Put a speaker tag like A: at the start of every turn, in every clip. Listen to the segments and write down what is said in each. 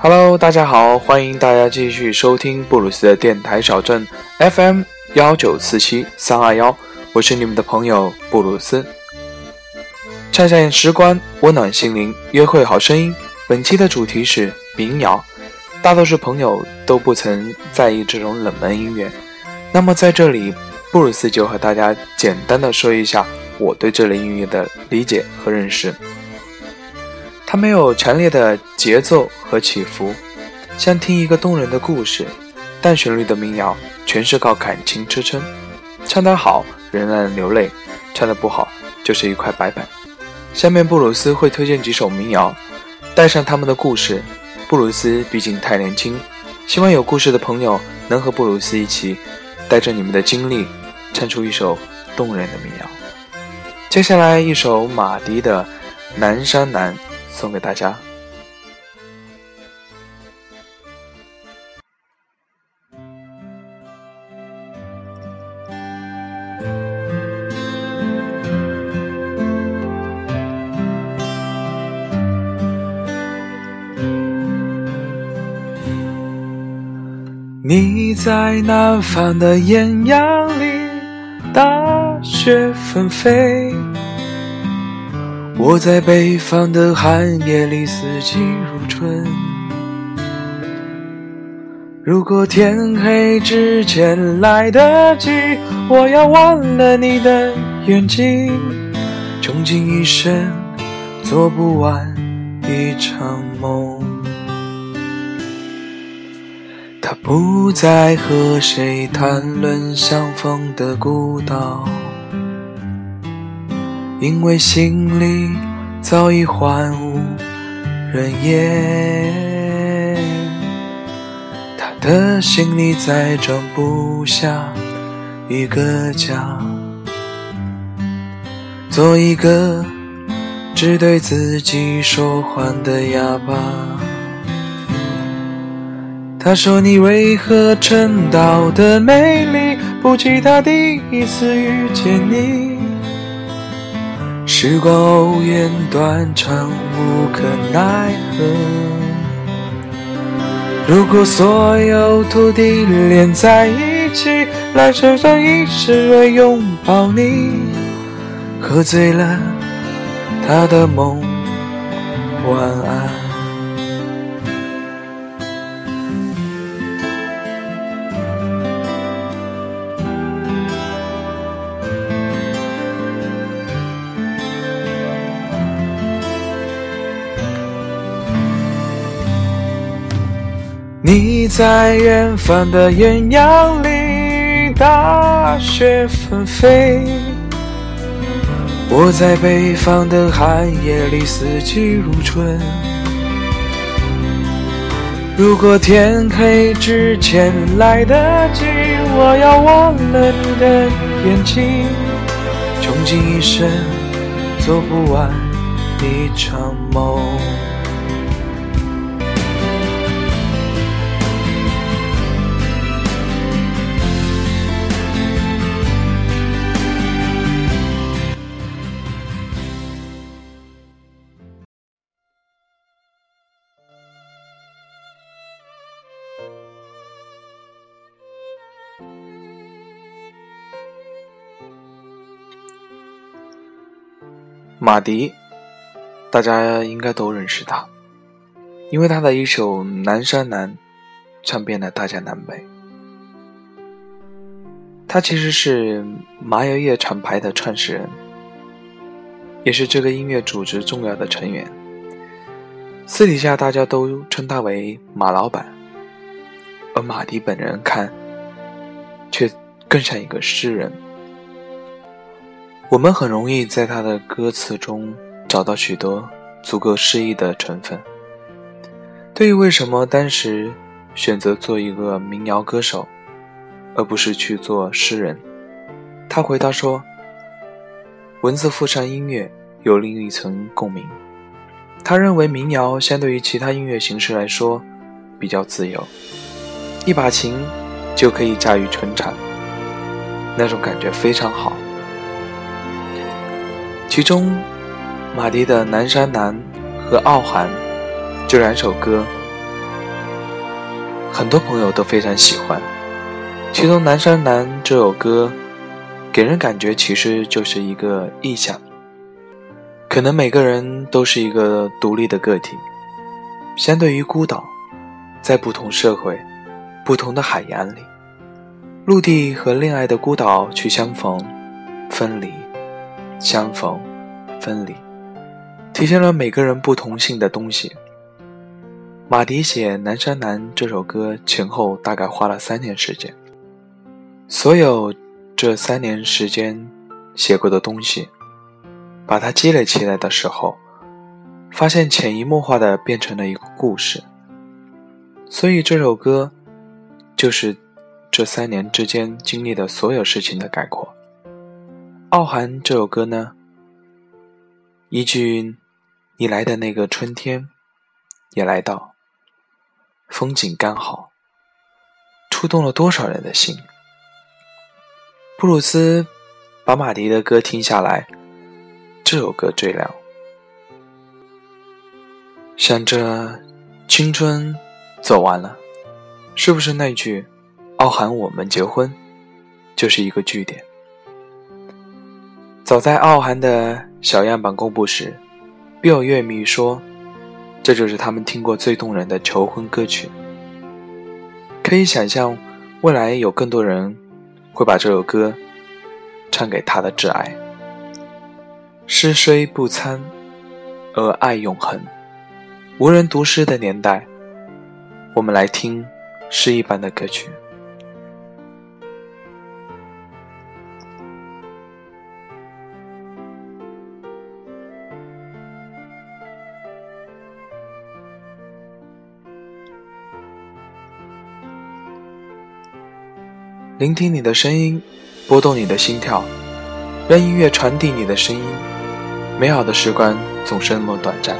A: Hello，大家好，欢迎大家继续收听布鲁斯的电台小镇 FM 幺九四七三二幺，我是你们的朋友布鲁斯。恰恰时光，温暖心灵，约会好声音。本期的主题是民谣，大多数朋友都不曾在意这种冷门音乐。那么在这里，布鲁斯就和大家简单的说一下我对这类音乐的理解和认识。它没有强烈的节奏和起伏，像听一个动人的故事。淡旋律的民谣全是靠感情支撑，唱得好仍然流泪，唱得不好就是一块白板。下面布鲁斯会推荐几首民谣，带上他们的故事。布鲁斯毕竟太年轻，希望有故事的朋友能和布鲁斯一起，带着你们的经历，唱出一首动人的民谣。接下来一首马迪的《南山南》。送给大家。你在南方的艳阳里，大雪纷飞。我在北方的寒夜里，四季如春。如果天黑之前来得及，我要忘了你的眼睛，穷尽一生做不完一场梦。他不再和谁谈论相逢的孤岛。因为心里早已荒无人烟，他的心里再装不下一个家，做一个只对自己说谎的哑巴。他说：“你为何撑岛的美丽，不及他第一次遇见你？”时光偶然断肠，无可奈何。如果所有土地连在一起，来生上一世为拥抱你，喝醉了他的梦，晚安。你在远方的艳阳里，大雪纷飞；我在北方的寒夜里，四季如春。如果天黑之前来得及，我要忘了你的眼睛，穷尽一生做不完一场梦。马迪，大家应该都认识他，因为他的一首《南山南》唱遍了大江南北。他其实是麻油叶厂牌的创始人，也是这个音乐组织重要的成员。私底下大家都称他为马老板，而马迪本人看，却更像一个诗人。我们很容易在他的歌词中找到许多足够诗意的成分。对于为什么当时选择做一个民谣歌手，而不是去做诗人，他回答说：“文字附上音乐，有另一层共鸣。他认为民谣相对于其他音乐形式来说比较自由，一把琴就可以驾驭全场，那种感觉非常好。”其中马迪的《南山南》和《傲寒》这两首歌，很多朋友都非常喜欢。其中《南山南》这首歌，给人感觉其实就是一个意象。可能每个人都是一个独立的个体，相对于孤岛，在不同社会、不同的海洋里，陆地和恋爱的孤岛去相逢、分离、相逢、分离，体现了每个人不同性的东西。马迪写《南山南》这首歌前后大概花了三年时间，所有这三年时间写过的东西。把它积累起来的时候，发现潜移默化的变成了一个故事。所以这首歌，就是这三年之间经历的所有事情的概括。《傲寒》这首歌呢，一句“你来的那个春天，也来到，风景刚好”，触动了多少人的心。布鲁斯把马迪的歌听下来。这首歌最亮，想着青春走完了，是不是那句“傲寒我们结婚”就是一个句点？早在傲寒的小样板公布时，便有乐迷说，这就是他们听过最动人的求婚歌曲。可以想象，未来有更多人会把这首歌唱给他的挚爱。诗虽不参，而爱永恒。无人读诗的年代，我们来听诗一般的歌曲。聆听你的声音，拨动你的心跳，让音乐传递你的声音。美好的时光总是那么短暂，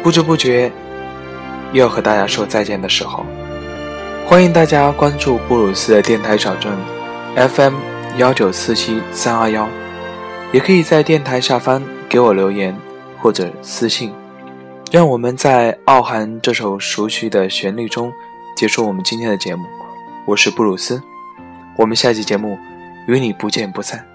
A: 不知不觉又要和大家说再见的时候。欢迎大家关注布鲁斯的电台小镇 FM 幺九四七三二幺，也可以在电台下方给我留言或者私信，让我们在《傲寒》这首熟悉的旋律中结束我们今天的节目。我是布鲁斯，我们下期节目与你不见不散。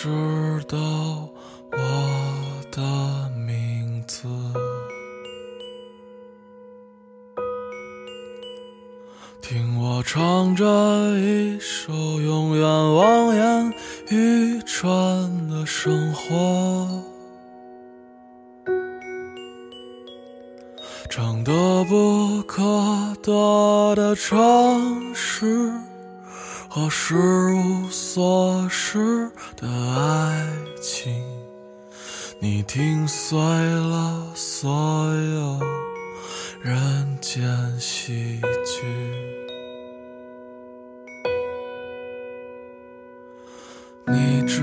A: 知道我的名字，听我唱着一首永远望眼欲穿的生活，唱得不可得的城市。和失无所失的爱情，你听碎了所有人间喜剧，你知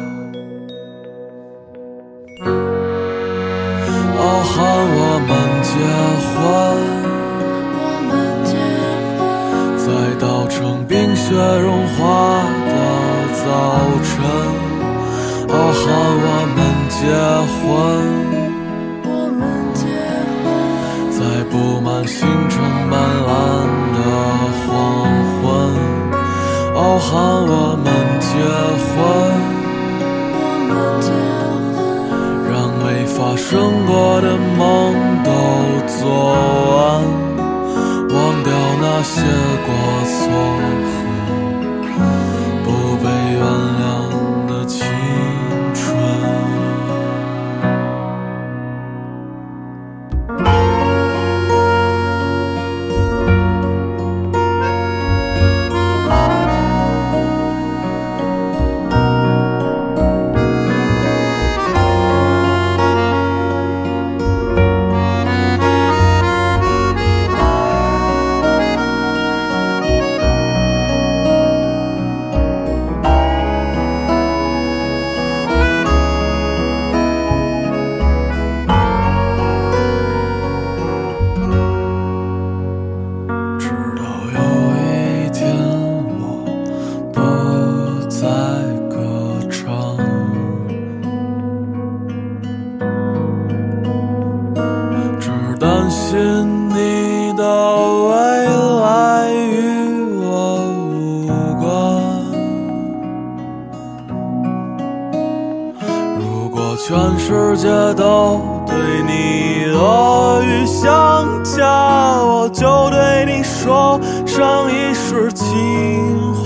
A: 傲寒我们结婚我们结婚在稻城冰雪融化的早晨傲寒我们结婚我们结婚在布
B: 满星辰斑斓的黄昏傲寒我们结
C: 婚
B: 我们结发生过的梦都做完，忘掉那些过错。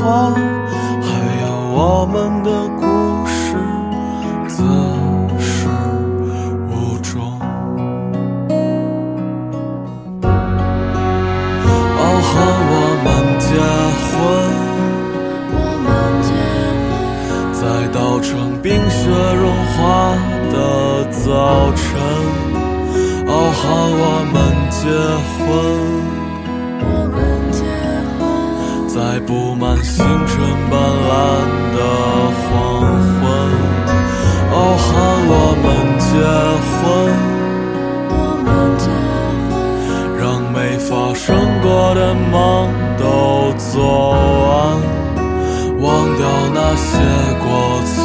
B: 话。还有我们的故事，自始无终。哦，喊我们结
C: 婚，
B: 在稻城冰雪融化。的早晨，哦，喊我们结婚。在布满星辰斑斓的黄昏，傲，喊我们结婚。
C: 我们结婚，
B: 让没发生过的梦都做完，忘掉那些过错。